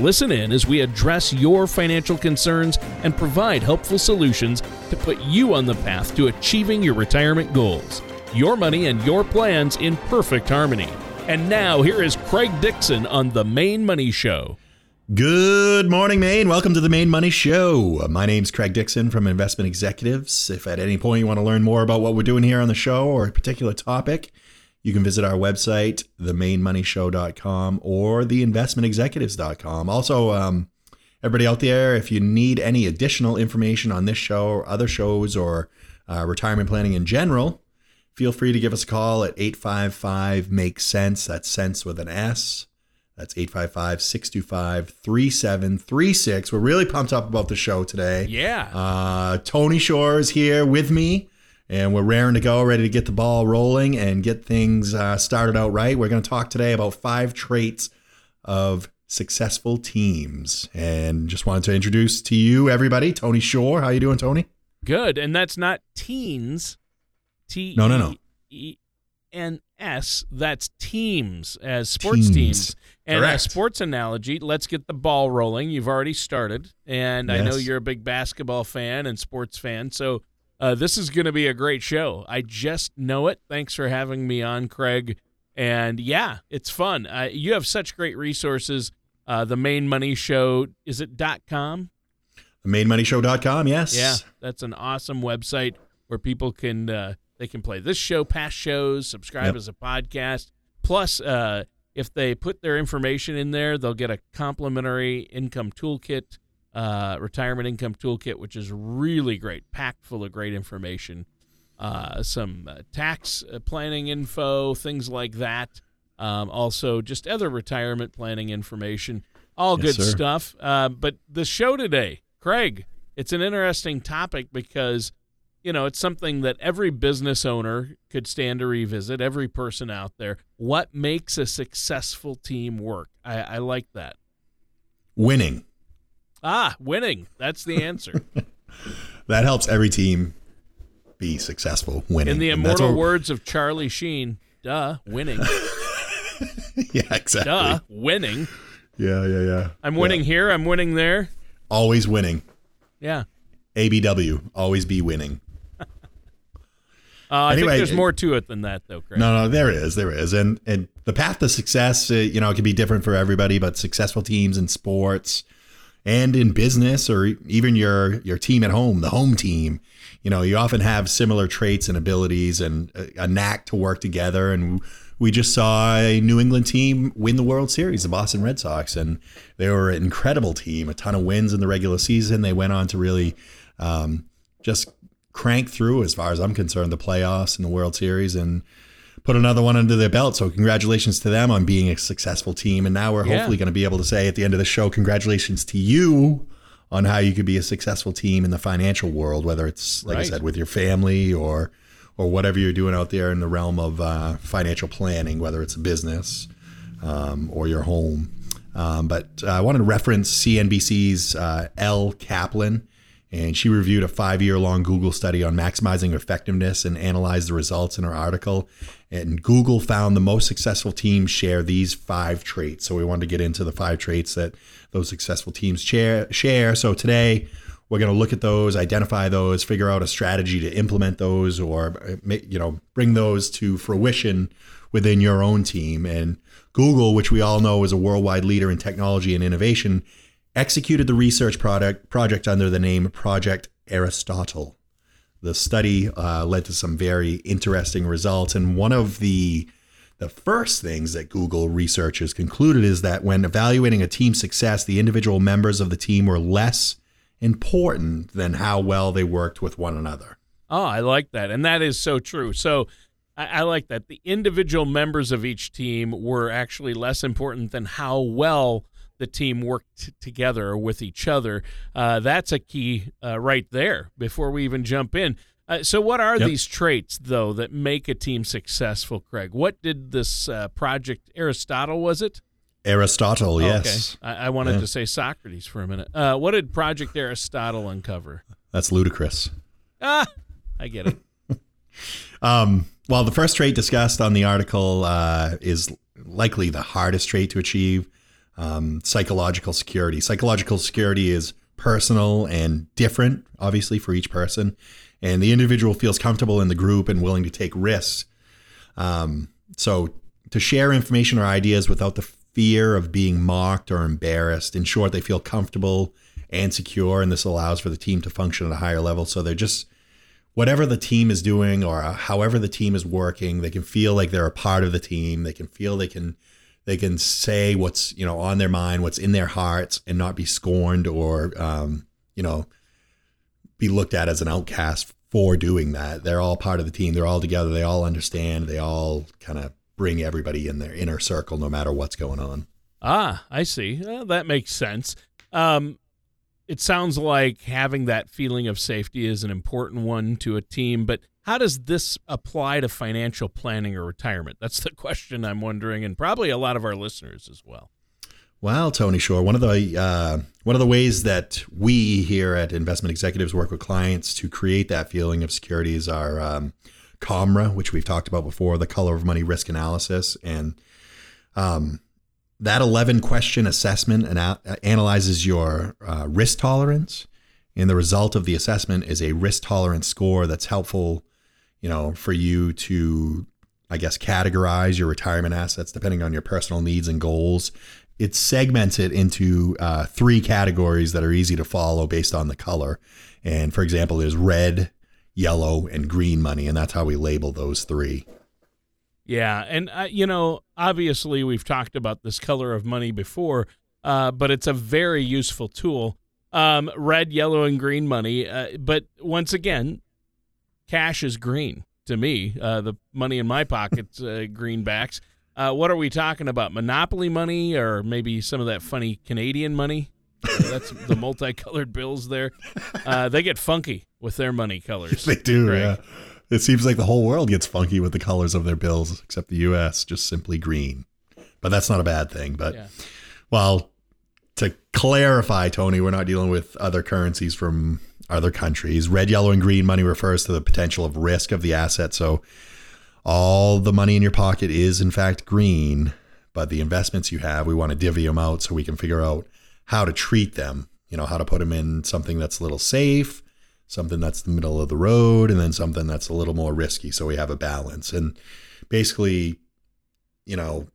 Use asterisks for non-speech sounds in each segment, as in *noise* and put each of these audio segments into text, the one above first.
Listen in as we address your financial concerns and provide helpful solutions to put you on the path to achieving your retirement goals. Your money and your plans in perfect harmony. And now, here is Craig Dixon on The Main Money Show. Good morning, Maine. Welcome to the Main Money Show. My name's Craig Dixon from Investment Executives. If at any point you want to learn more about what we're doing here on the show or a particular topic, you can visit our website, themainmoneyshow.com or theinvestmentexecutives.com. Also, um, everybody out there, if you need any additional information on this show or other shows or uh, retirement planning in general, feel free to give us a call at 855 Make Sense. That's sense with an S. That's 855 625 3736. We're really pumped up about the show today. Yeah. Uh, Tony Shore is here with me, and we're raring to go, ready to get the ball rolling and get things uh, started out right. We're going to talk today about five traits of successful teams. And just wanted to introduce to you, everybody, Tony Shore. How you doing, Tony? Good. And that's not teens. T No, no, no. E N S. That's teams as sports teams. Teams. And a sports analogy, let's get the ball rolling. You've already started. And I know you're a big basketball fan and sports fan. So uh, this is going to be a great show. I just know it. Thanks for having me on, Craig. And yeah, it's fun. Uh, you have such great resources. Uh, the main money show, is it dot .com? TheMainMoneyShow.com, yes. Yeah, that's an awesome website where people can uh, they can play this show, past shows, subscribe Yep. as a podcast. Plus, uh, if they put their information in there, they'll get a complimentary income toolkit, uh, retirement income toolkit, which is really great, packed full of great information. Uh, some uh, tax uh, planning info, things like that. Um, also, just other retirement planning information. All Yes, good sir. stuff. Uh, but the show today, Craig, it's an interesting topic because you know it's something that every business owner could stand to revisit. Every person out there, what makes a successful team work? I, I like that. Winning. Ah, winning. That's the answer. *laughs* That helps every team be successful, winning. In the And immortal words of Charlie Sheen, duh, winning. *laughs* yeah, exactly. Duh, winning. Yeah, yeah, yeah. I'm Yeah. winning here. I'm winning there. Always winning. Yeah. ABW, always be winning. *laughs* Uh, I Anyway, think there's it- more to it than that, though, Craig. No, no, there is, there is, and and the path to success, uh, you know, it can be different for everybody. But successful teams in sports and in business, or even your your team at home, the home team, you know, you often have similar traits and abilities and a, a knack to work together. And we just saw a New England team win the World Series, the Boston Red Sox, and they were an incredible team. A ton of wins in the regular season. They went on to really um, just crank through, as far as I'm concerned, the playoffs and the World Series, and put another one under their belt. So congratulations to them on being a successful team. And now we're Yeah. hopefully going to be able to say at the end of the show, congratulations to you on how you could be a successful team in the financial world, whether it's like Right. I said with your family or or whatever you're doing out there in the realm of uh, financial planning, whether it's a business um, or your home. Um, but uh, I wanted to reference CNBC's uh, L. Kaplan, and she reviewed a five year long Google study on maximizing effectiveness and analyzed the results in her article. And Google found the most successful teams share these five traits. So we wanted to get into the five traits that those successful teams share. share. So today, we're going to look at those, identify those, figure out a strategy to implement those, or you know, bring those to fruition within your own team. And Google, which we all know is a worldwide leader in technology and innovation, executed the research product project under the name Project Aristotle. The study uh, led to some very interesting results, and one of the the first things that Google researchers concluded is that when evaluating a team's success, the individual members of the team were less important than how well they worked with one another. Oh, I like that. And that is so true. So I, I like that. The individual members of each team were actually less important than how well the team work t- together or with each other. Uh, that's a key uh, right there before we even jump in. Uh, so, what are Yep. these traits, though, that make a team successful, Craig? What did this uh, project Aristotle was it? Aristotle, Oh, yes. Okay. I, I wanted Yeah. to say Socrates for a minute. Uh, what did Project Aristotle uncover? That's ludicrous. Ah, I get it. *laughs* Um, well, the first trait discussed on the article uh, is likely the hardest trait to achieve um, psychological security. Psychological security is personal and different, obviously, for each person. And the individual feels comfortable in the group and willing to take risks. Um, so, to share information or ideas without the fear of being mocked or embarrassed. In short, they feel comfortable and secure, and this allows for the team to function at a higher level. So, they're just whatever the team is doing or however the team is working they can feel like they're a part of the team they can feel they can they can say what's you know on their mind what's in their hearts and not be scorned or um, you know be looked at as an outcast for doing that. They're all part of the team. They're all together. They all understand. They all kind of bring everybody in their inner circle no matter what's going on. Ah, I see. Well, that makes sense. Um, it sounds like having that feeling of safety is an important one to a team, but how does this apply to financial planning or retirement? That's the *laughs* question I'm wondering, and probably a lot of our listeners as well. Well, Tony Shore, one of the uh, one of the ways that we here at Investment Executives work with clients to create that feeling of security is our um, COMRA, which we've talked about before, the Color of Money Risk Analysis, and um, that 11 question assessment ana- analyzes your uh, risk tolerance, and the result of the assessment is a risk tolerance score that's helpful, you know, for you to, I guess, categorize your retirement assets depending on your personal needs and goals it segments it into uh, three categories that are easy to follow based on the color. And for example, there's red, yellow, and green money, and that's how we label those three. Yeah, and uh, you know, obviously we've talked about this color of money before, uh, but it's a very useful tool. Um, red, yellow, and green money. Uh, but once again, cash is green to me. Uh, the money in my pocket's uh, *laughs* greenbacks. Uh, what are we talking about? Monopoly money, or maybe some of that funny Canadian money? That's *laughs* the multicolored bills there. Uh, they get funky with their money colors. *laughs* They do, Greg. yeah. It seems like the whole world gets funky with the colors of their bills, except the U.S. just simply green. But that's not a bad thing. But Yeah. well, to clarify, Tony, we're not dealing with other currencies from other countries. Red, yellow, and green money refers to the potential of risk of the asset. So all the money in your pocket is in fact green, but the investments you have, we want to divvy them out so we can figure out how to treat them. You know, how to put them in something that's a little safe, something that's the middle of the road, and then something that's a little more risky. So we have a balance. And basically, you know,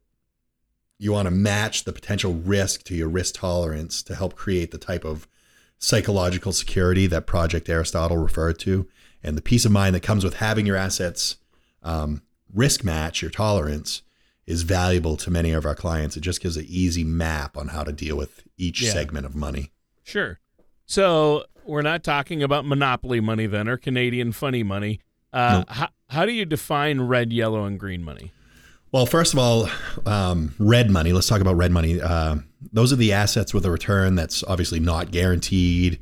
you want to match the potential risk to your risk tolerance to help create the type of psychological security that Project Aristotle referred to, and the peace of mind that comes with having your assets um, risk match your tolerance is valuable to many of our clients. It just gives an easy map on how to deal with each Yeah. segment of money. Sure. So we're not talking about monopoly money then, or Canadian funny money. Uh, Nope. how, how do you define red, yellow, and green money? Well, first of all, um, red money. Let's talk about red money. Uh, those are the assets with a return that's obviously not guaranteed,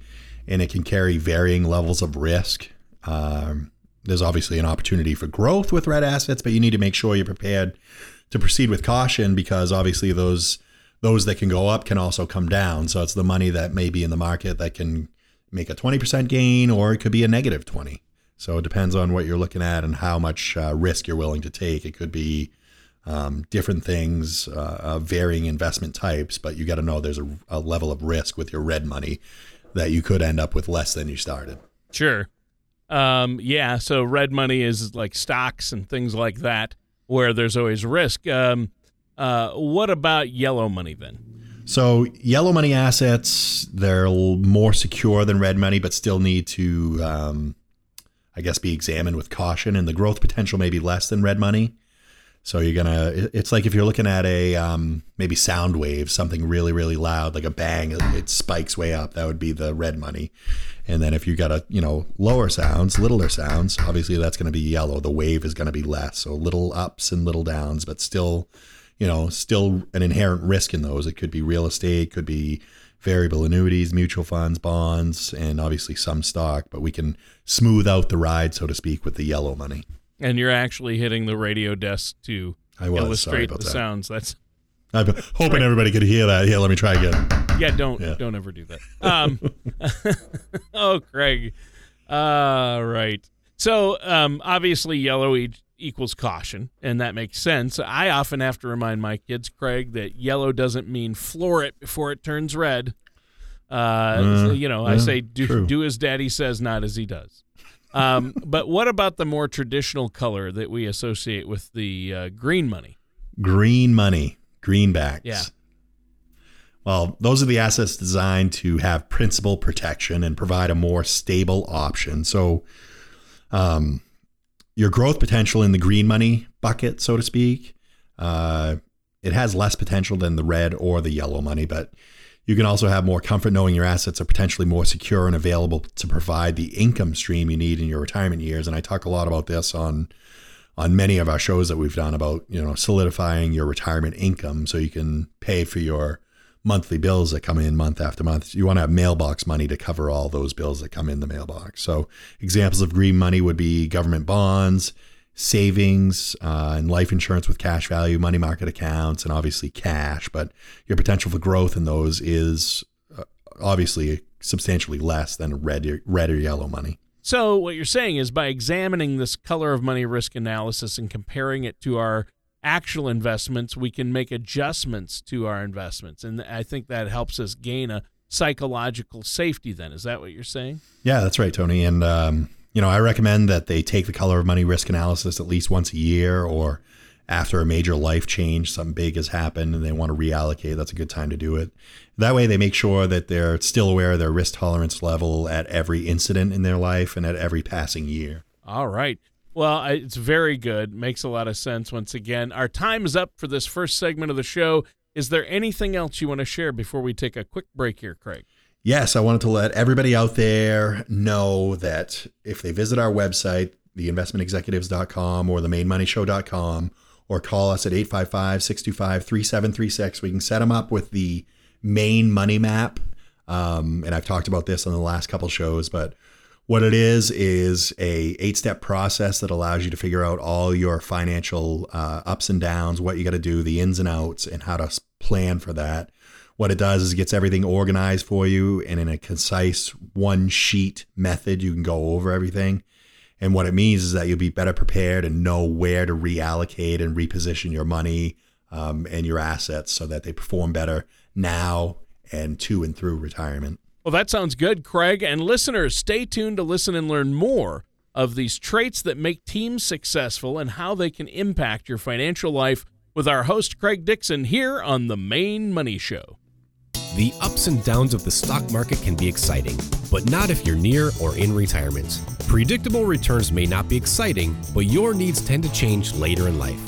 and it can carry varying levels of risk. Um, there's obviously an opportunity for growth with red assets, but you need to make sure you're prepared to proceed with caution because obviously those those that can go up can also come down. So it's the money that may be in the market that can make a 20% gain, or it could be a negative 20. So it depends on what you're looking at and how much uh, risk you're willing to take. It could be um, different things, uh, uh, varying investment types, but you got to know there's a, a level of risk with your red money that you could end up with less than you started. Sure. Um, yeah. So red money is like stocks and things like that, where there's always risk. Um, uh, what about yellow money then? So yellow money assets, they're more secure than red money, but still need to, um, I guess, be examined with caution. And the growth potential may be less than red money. So you're gonna. It's like if you're looking at a um, maybe sound wave, something really really loud, like a bang, it, spikes way up. That would be the red money. And then if you got a you know lower sounds, littler sounds, obviously that's going to be yellow. The wave is going to be less. So little ups and little downs, but still you know, still an inherent risk in those. It could be real estate, could be variable annuities, mutual funds, bonds, and obviously some stock, but we can smooth out the ride, so to speak, with the yellow money. And you're actually hitting the radio desk to I was, illustrate the that. sounds. That's I'm hoping everybody could hear that. Yeah, let me try again. Yeah, don't yeah. don't ever do that. Um, *laughs* oh, Craig. Uh, right. So um, obviously, yellow e- equals caution, and that makes sense. I often have to remind my kids, Craig, that yellow doesn't mean floor it before it turns red. Uh, uh you know, I say do true. do as daddy says, not as he does. Um, *laughs* but what about the more traditional color that we associate with the uh, green money? Green money, greenbacks. Yeah. Well, those are the assets designed to have principal protection and provide a more stable option. So, um, your growth potential in the green money bucket, so to speak, uh, it has less potential than the red or the yellow money, but you can also have more comfort knowing your assets are potentially more secure and available to provide the income stream you need in your retirement years. And I talk a lot about this on on many of our shows that we've done about you know solidifying your retirement income so you can pay for your monthly bills that come in month after month. You want to have mailbox money to cover all those bills that come in the mailbox. So, examples of green money would be government bonds, savings, uh, and life insurance with cash value, money market accounts, and obviously cash. But your potential for growth in those is uh, obviously substantially less than red, red or yellow money. So, what you're saying is by examining this color of money risk analysis and comparing it to our actual investments, we can make adjustments to our investments. And I think that helps us gain a psychological safety then. Is that what you're saying? Yeah, that's right, Tony. And, um, you know, I recommend that they take the color of money risk analysis at least once a year or after a major life change, something big has happened and they want to reallocate. That's a good time to do it. That way, they make sure that they're still aware of their risk tolerance level at every incident in their life and at every passing year. All right. Well, it's very good. Makes a lot of sense once again. Our time is up for this first segment of the show. Is there anything else you want to share before we take a quick break here, Craig? Yes, I wanted to let everybody out there know that if they visit our website, theinvestmentexecutives.com or themainmoneyshow.com, or call us at 855 625 3736, we can set them up with the main money map. Um, and I've talked about this on the last couple shows, but what it is is a eight step process that allows you to figure out all your financial uh, ups and downs, what you got to do, the ins and outs, and how to plan for that. What it does is it gets everything organized for you, and in a concise one sheet method, you can go over everything. And what it means is that you'll be better prepared and know where to reallocate and reposition your money um, and your assets so that they perform better now and to and through retirement. Well, that sounds good, Craig. And listeners, stay tuned to listen and learn more of these traits that make teams successful and how they can impact your financial life with our host, Craig Dixon, here on The Main Money Show. The ups and downs of the stock market can be exciting, but not if you're near or in retirement. Predictable returns may not be exciting, but your needs tend to change later in life.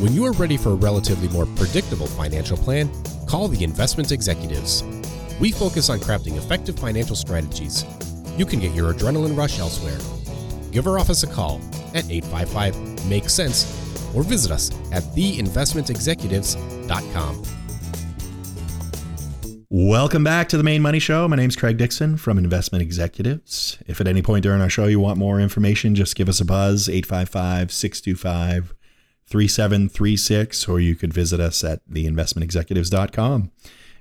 When you are ready for a relatively more predictable financial plan, call the investment executives. We focus on crafting effective financial strategies. You can get your adrenaline rush elsewhere. Give our office a call at 855 Make Sense or visit us at theinvestmentexecutives.com. Welcome back to the Main Money Show. My name is Craig Dixon from Investment Executives. If at any point during our show you want more information, just give us a buzz 855 625 3736, or you could visit us at theinvestmentexecutives.com.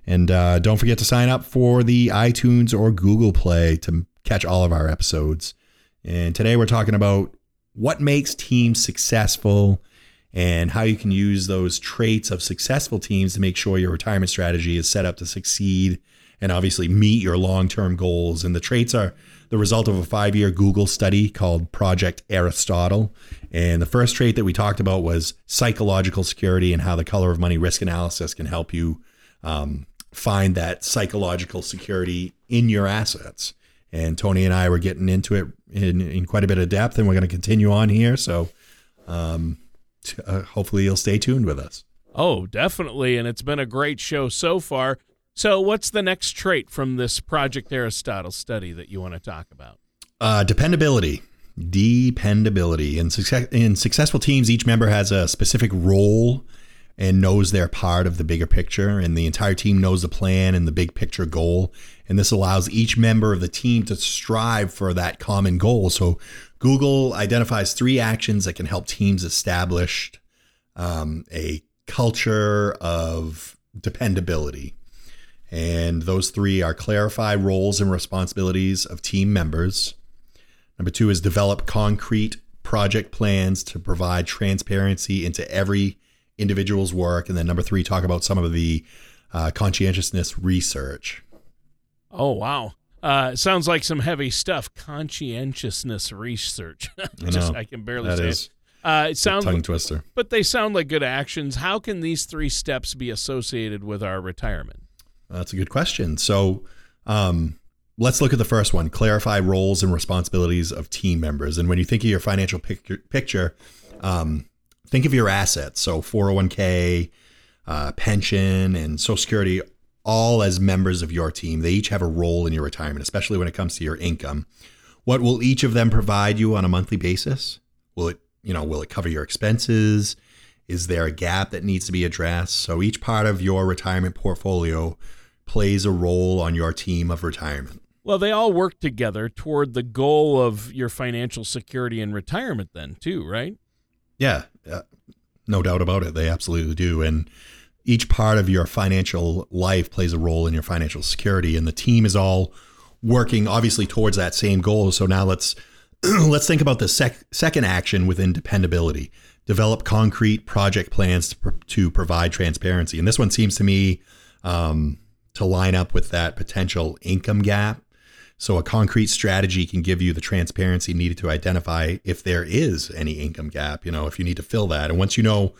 And uh, don't forget to sign up for the iTunes or Google Play to catch all of our episodes. And today we're talking about what makes teams successful and how you can use those traits of successful teams to make sure your retirement strategy is set up to succeed and obviously meet your long term goals. And the traits are the result of a five year Google study called Project Aristotle. And the first trait that we talked about was psychological security and how the color of money risk analysis can help you um, find that psychological security in your assets. And Tony and I were getting into it in, in quite a bit of depth, and we're going to continue on here. So um, *laughs* uh, hopefully you'll stay tuned with us. Oh, definitely. And it's been a great show so far. So, what's the next trait from this Project Aristotle study that you want to talk about? Uh, dependability. Dependability. In, success, in successful teams, each member has a specific role and knows they're part of the bigger picture, and the entire team knows the plan and the big picture goal. And this allows each member of the team to strive for that common goal. So, Google identifies three actions that can help teams establish um, a culture of dependability. And those three are clarify roles and responsibilities of team members. Number two is develop concrete project plans to provide transparency into every individual's work. And then number three, talk about some of the uh, conscientiousness research. Oh, wow. Uh, sounds like some heavy stuff. Conscientiousness research. *laughs* Just, I, I, can barely that say is it. Uh, it sounds tongue twister. but they sound like good actions. How can these three steps be associated with our retirement? That's a good question. So, um, let's look at the first one clarify roles and responsibilities of team members. And when you think of your financial picture, picture um, think of your assets. So 401k, uh, pension, and Social Security, all as members of your team. They each have a role in your retirement, especially when it comes to your income. What will each of them provide you on a monthly basis? Will it, you know, will it cover your expenses? Is there a gap that needs to be addressed? So each part of your retirement portfolio plays a role on your team of retirement. Well, they all work together toward the goal of your financial security and retirement, then, too, right? Yeah, uh, no doubt about it. They absolutely do. And each part of your financial life plays a role in your financial security. And the team is all working obviously towards that same goal. So now let's *clears throat* let's think about the sec- second action within dependability. Develop concrete project plans to, pr- to provide transparency. And this one seems to me um, to line up with that potential income gap so a concrete strategy can give you the transparency needed to identify if there is any income gap, you know, if you need to fill that. And once you know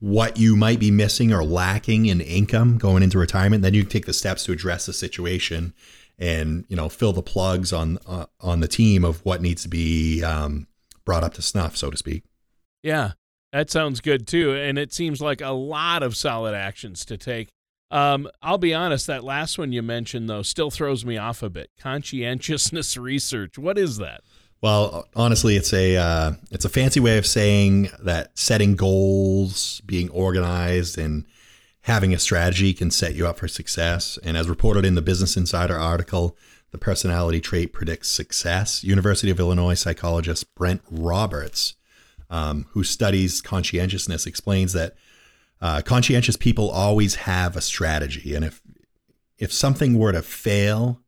what you might be missing or lacking in income going into retirement, then you take the steps to address the situation and, you know, fill the plugs on uh, on the team of what needs to be um, brought up to snuff, so to speak. Yeah, that sounds good too. And it seems like a lot of solid actions to take um, I'll be honest, that last one you mentioned though still throws me off a bit. Conscientiousness *laughs* research. What is that? Well, honestly, it's a uh, it's a fancy way of saying that setting goals, being organized, and having a strategy can set you up for success. And as reported in the Business Insider article, the personality trait predicts success. University of Illinois psychologist Brent Roberts, um, who studies conscientiousness, explains that uh, conscientious people always have a strategy, and if if something were to fail,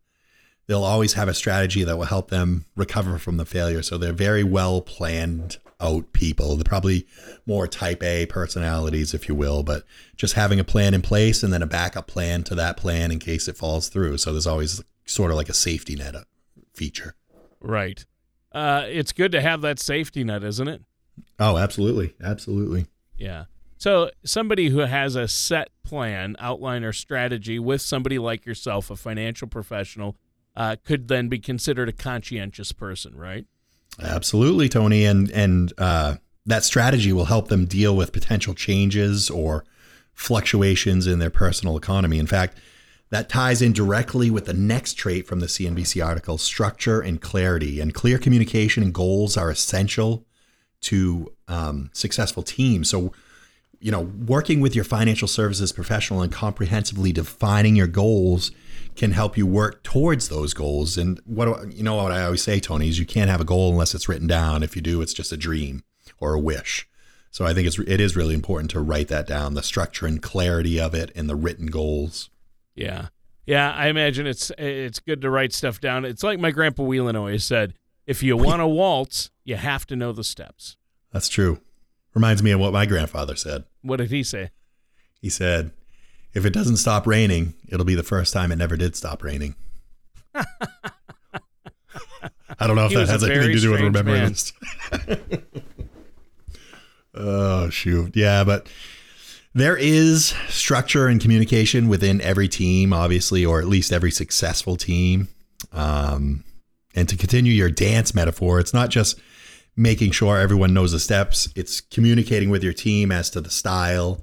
they'll always have a strategy that will help them recover from the failure. So they're very well planned out people. They're probably more type A personalities, if you will, but just having a plan in place and then a backup plan to that plan in case it falls through. So there's always sort of like a safety net uh, feature. Right. Uh, it's good to have that safety net, isn't it? Oh, absolutely. Absolutely. Yeah. So, somebody who has a set plan, outline, or strategy with somebody like yourself, a financial professional, uh, could then be considered a conscientious person, right? Absolutely, Tony, and and uh, that strategy will help them deal with potential changes or fluctuations in their personal economy. In fact, that ties in directly with the next trait from the CNBC article: structure and clarity. And clear communication and goals are essential to um, successful teams. So you know, working with your financial services professional and comprehensively defining your goals can help you work towards those goals. And what you know what I always say, Tony, is you can't have a goal unless it's written down. If you do, it's just a dream or a wish. So I think it's it is really important to write that down, the structure and clarity of it, and the written goals. Yeah, yeah. I imagine it's it's good to write stuff down. It's like my grandpa Whelan always said: if you *laughs* want to waltz, you have to know the steps. That's true. Reminds me of what my grandfather said. What did he say? He said, if it doesn't stop raining, it'll be the first time it never did stop raining. I don't know if He that has anything to do with remembering man. this. oh, shoot. Yeah, but there is structure and communication within every team, obviously, or at least every successful team. Um, and to continue your dance metaphor, it's not just making sure everyone knows the steps. It's communicating with your team as to the style,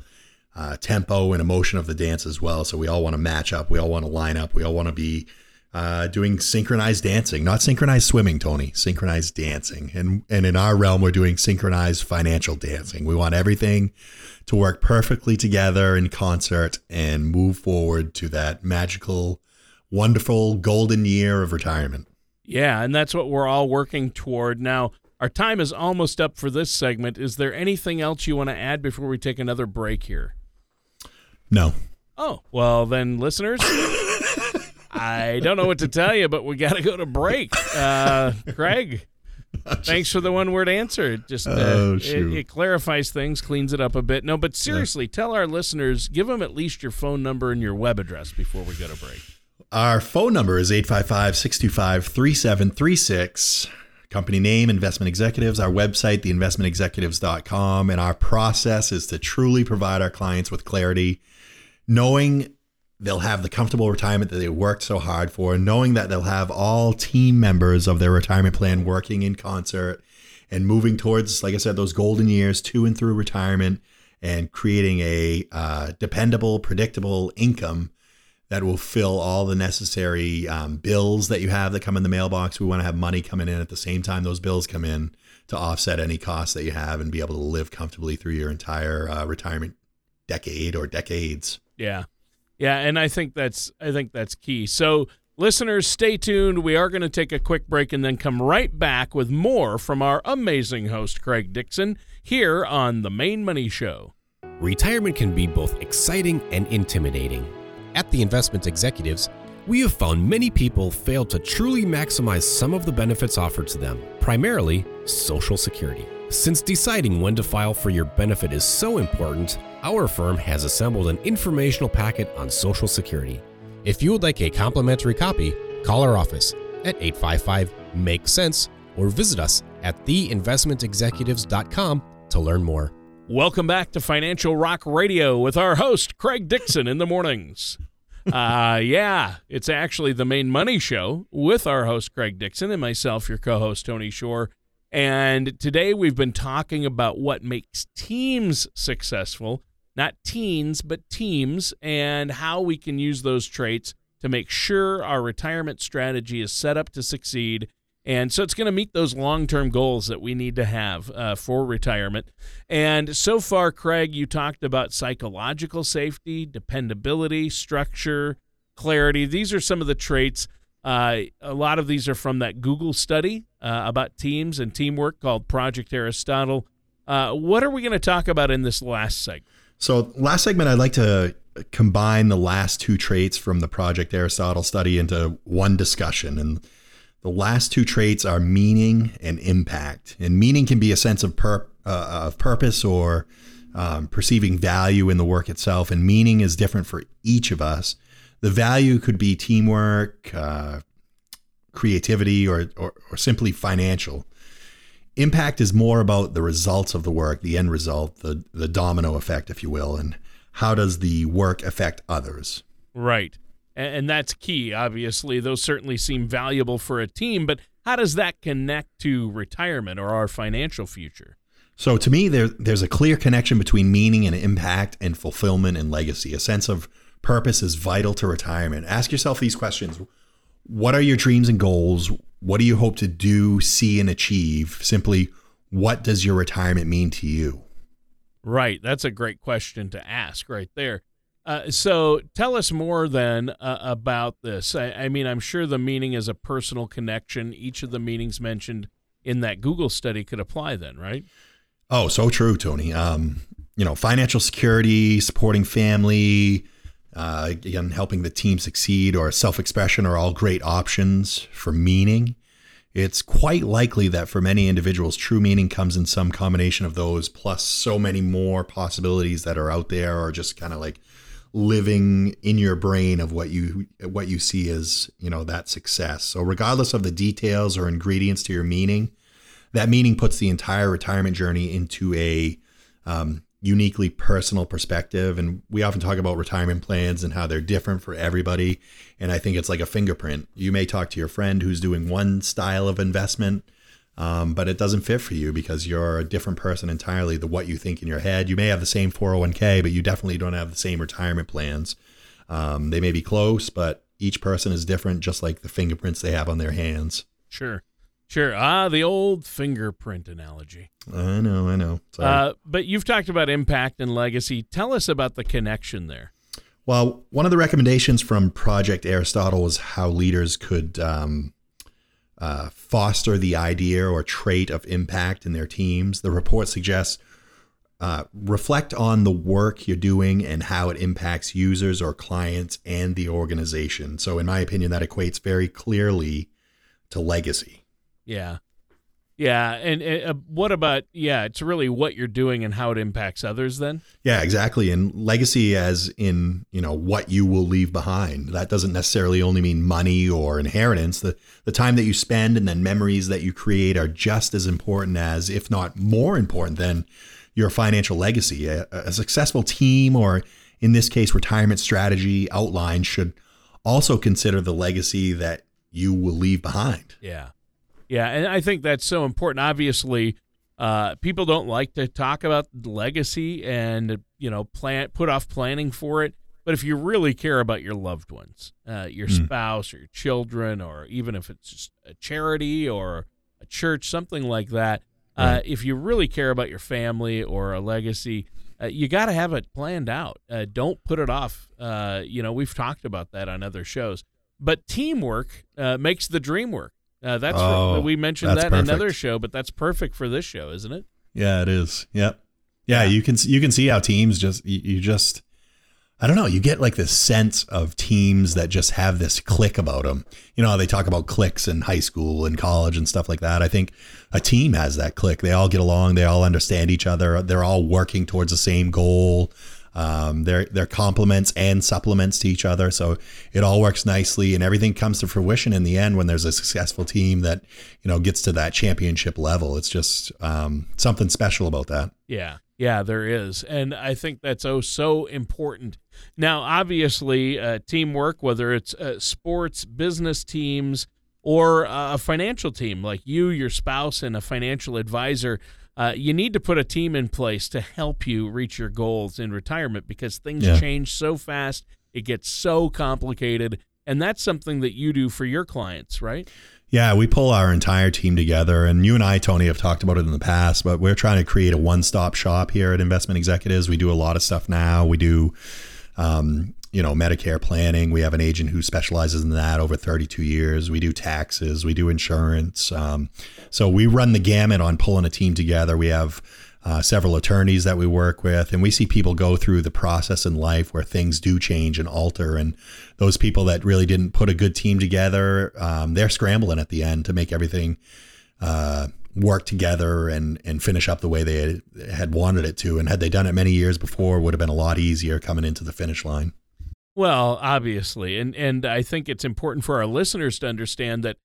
uh, tempo, and emotion of the dance as well. So we all want to match up. We all want to line up. We all want to be uh, doing synchronized dancing, not synchronized swimming, Tony, synchronized dancing. And, and in our realm, we're doing synchronized financial dancing. We want everything to work perfectly together in concert and move forward to that magical, wonderful golden year of retirement. Yeah, and that's what we're all working toward. Now, our time is almost up for this segment. Is there anything else you want to add before we take another break here? No. Oh, well, then, listeners, I don't know what to tell you, but we got to go to break. Uh, Craig, thanks for the one word answer. It just uh, Oh, it, it clarifies things, cleans it up a bit. No, but seriously, tell our listeners, give them at least your phone number and your web address before we go to break. Our phone number is 855 625 3736. Company name, Investment Executives. Our website, theinvestmentexecutives.com. And our process is to truly provide our clients with clarity, knowing they'll have the comfortable retirement that they worked so hard for, knowing that they'll have all team members of their retirement plan working in concert and moving towards, like I said, those golden years to and through retirement and creating a uh, dependable, predictable income that will fill all the necessary um, bills that you have that come in the mailbox. We want to have money coming in at the same time those bills come in to offset any costs that you have and be able to live comfortably through your entire uh, retirement decade or decades. Yeah. Yeah, and I think that's I think that's key. So listeners, stay tuned. We are going to take a quick break and then come right back with more from our amazing host Craig Dixon here on the Main Money Show. Retirement can be both exciting and intimidating. At the Investment Executives, we have found many people fail to truly maximize some of the benefits offered to them, primarily Social Security. Since deciding when to file for your benefit is so important, our firm has assembled an informational packet on Social Security. If you would like a complimentary copy, call our office at 855 Make Sense or visit us at theinvestmentexecutives.com to learn more. Welcome back to Financial Rock Radio with our host Craig Dixon in the mornings. Uh yeah, it's actually the Main Money Show with our host Craig Dixon and myself, your co-host Tony Shore. And today we've been talking about what makes teams successful, not teens, but teams, and how we can use those traits to make sure our retirement strategy is set up to succeed. And so it's going to meet those long term goals that we need to have uh, for retirement. And so far, Craig, you talked about psychological safety, dependability, structure, clarity. These are some of the traits. Uh, a lot of these are from that Google study uh, about teams and teamwork called Project Aristotle. Uh, what are we going to talk about in this last segment? So, last segment, I'd like to combine the last two traits from the Project Aristotle study into one discussion. And the last two traits are meaning and impact. And meaning can be a sense of, pur- uh, of purpose or um, perceiving value in the work itself. And meaning is different for each of us. The value could be teamwork, uh, creativity, or, or, or simply financial impact is more about the results of the work, the end result, the the domino effect, if you will, and how does the work affect others. Right. And, and that's key, obviously. Those certainly seem valuable for a team, but how does that connect to retirement or our financial future? So to me, there there's a clear connection between meaning and impact and fulfillment and legacy. A sense of purpose is vital to retirement. Ask yourself these questions. What are your dreams and goals? What do you hope to do, see, and achieve? Simply, what does your retirement mean to you? Right. That's a great question to ask right there. Uh, so tell us more then uh, about this. I, I mean, I'm sure the meaning is a personal connection. Each of the meanings mentioned in that Google study could apply then, right? Oh, so true, Tony. Um, you know, financial security, supporting family, uh, again, helping the team succeed, or self expression are all great options for meaning. It's quite likely that for many individuals, true meaning comes in some combination of those, plus so many more possibilities that are out there, or just kind of like living in your brain of what you what you see as you know that success. So regardless of the details or ingredients to your meaning, that meaning puts the entire retirement journey into a um, uniquely personal perspective. And we often talk about retirement plans and how they're different for everybody. And I think it's like a fingerprint. You may talk to your friend who's doing one style of investment, um, but it doesn't fit for you because you're a different person entirely. than what you think in your head. You may have the same 401k, but you definitely don't have the same retirement plans. Um, they may be close, but each person is different, just like the fingerprints they have on their hands. Sure. Sure. Ah, the old fingerprint analogy. I know, I know. Uh, but you've talked about impact and legacy. Tell us about the connection there. Well, one of the recommendations from Project Aristotle was how leaders could um, uh, foster the idea or trait of impact in their teams. The report suggests uh, reflect on the work you're doing and how it impacts users or clients and the organization. So, in my opinion, that equates very clearly to legacy. Yeah. Yeah, and, uh, what about yeah? It's really what you're doing and how it impacts others. Then yeah, exactly. And legacy, as in you know what you will leave behind. That doesn't necessarily only mean money or inheritance. The the time that you spend and then memories that you create are just as important as, if not more important than your financial legacy. A, a successful team, or in this case, retirement strategy outline should also consider the legacy that you will leave behind. Yeah. Yeah, and I think that's so important. Obviously, uh, people don't like to talk about legacy and you know plan put off planning for it. But if you really care about your loved ones, uh, your mm. spouse or your children, or even if it's just a charity or a church, something like that, uh, if you really care about your family or a legacy, uh, you got to have it planned out. Uh, don't put it off. Uh, you know, we've talked about that on other shows. But teamwork uh, makes the dream work. Uh, that's oh, we mentioned that perfect. in another show, but that's perfect for this show, isn't it? Yeah, it is. Yep. Yeah, yeah, you can you can see how teams just you, you just I don't know. You get like this sense of teams that just have this click about them. You know, how they talk about clicks in high school and college and stuff like that. I think a team has that click. They all get along. They all understand each other. They're all working towards the same goal. Um, they're they're complements and supplements to each other, so it all works nicely, and everything comes to fruition in the end when there's a successful team that you know gets to that championship level. It's just um, something special about that. Yeah, yeah, there is, and I think that's oh so important. Now, obviously, uh, teamwork, whether it's uh, sports, business teams, or a financial team like you, your spouse, and a financial advisor uh, you need to put a team in place to help you reach your goals in retirement because things yeah. change so fast. It gets so complicated. And that's something that you do for your clients, right? Yeah, we pull our entire team together. And you and I, Tony, have talked about it in the past, but we're trying to create a one stop shop here at Investment Executives. We do a lot of stuff now. We do um, you know, Medicare planning. We have an agent who specializes in that over 32 years. We do taxes, we do insurance. Um, so we run the gamut on pulling a team together. We have uh, several attorneys that we work with, and we see people go through the process in life where things do change and alter. And those people that really didn't put a good team together, um, they're scrambling at the end to make everything uh, work together and and finish up the way they had wanted it to. And had they done it many years before, would have been a lot easier coming into the finish line. Well, obviously, and and I think it's important for our listeners to understand that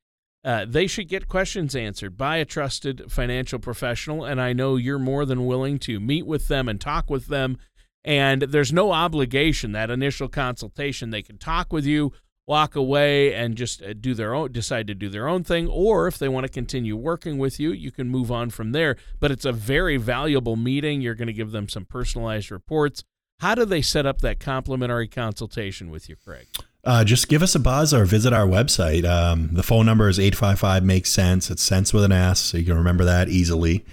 uh, they should get questions answered by a trusted financial professional, and I know you're more than willing to meet with them and talk with them. And there's no obligation that initial consultation. They can talk with you, walk away, and just uh, do their own, decide to do their own thing. Or if they want to continue working with you, you can move on from there. But it's a very valuable meeting. You're going to give them some personalized reports how do they set up that complimentary consultation with you, Craig? Uh, just give us a buzz or visit our website. Um, the phone number is 855 Makes Sense. It's sense with an S, so you can remember that easily.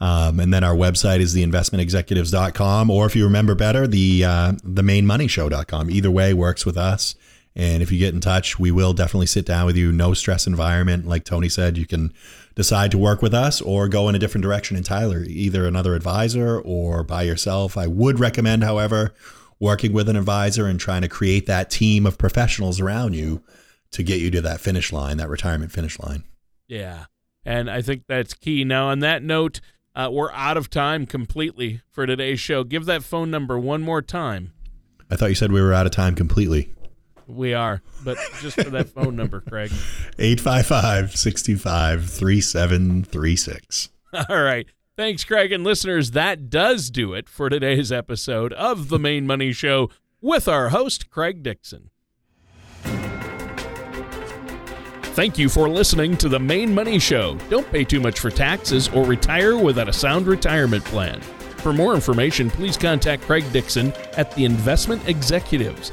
Um, and then our website is theinvestmentexecutives.com, or if you remember better, the uh, themainmoneyshow.com. Either way works with us. And if you get in touch, we will definitely sit down with you. No stress environment. Like Tony said, you can decide to work with us or go in a different direction entirely, either another advisor or by yourself. I would recommend, however, working with an advisor and trying to create that team of professionals around you to get you to that finish line, that retirement finish line. Yeah. And I think that's key. Now, on that note, uh, we're out of time completely for today's show. Give that phone number one more time. I thought you said we were out of time completely. We are, but just for that phone number, Craig. 855 625 3736. All right. Thanks, Craig. And listeners, that does do it for today's episode of The Main Money Show with our host, Craig Dixon. Thank you for listening to The Main Money Show. Don't pay too much for taxes or retire without a sound retirement plan. For more information, please contact Craig Dixon at the Investment Executives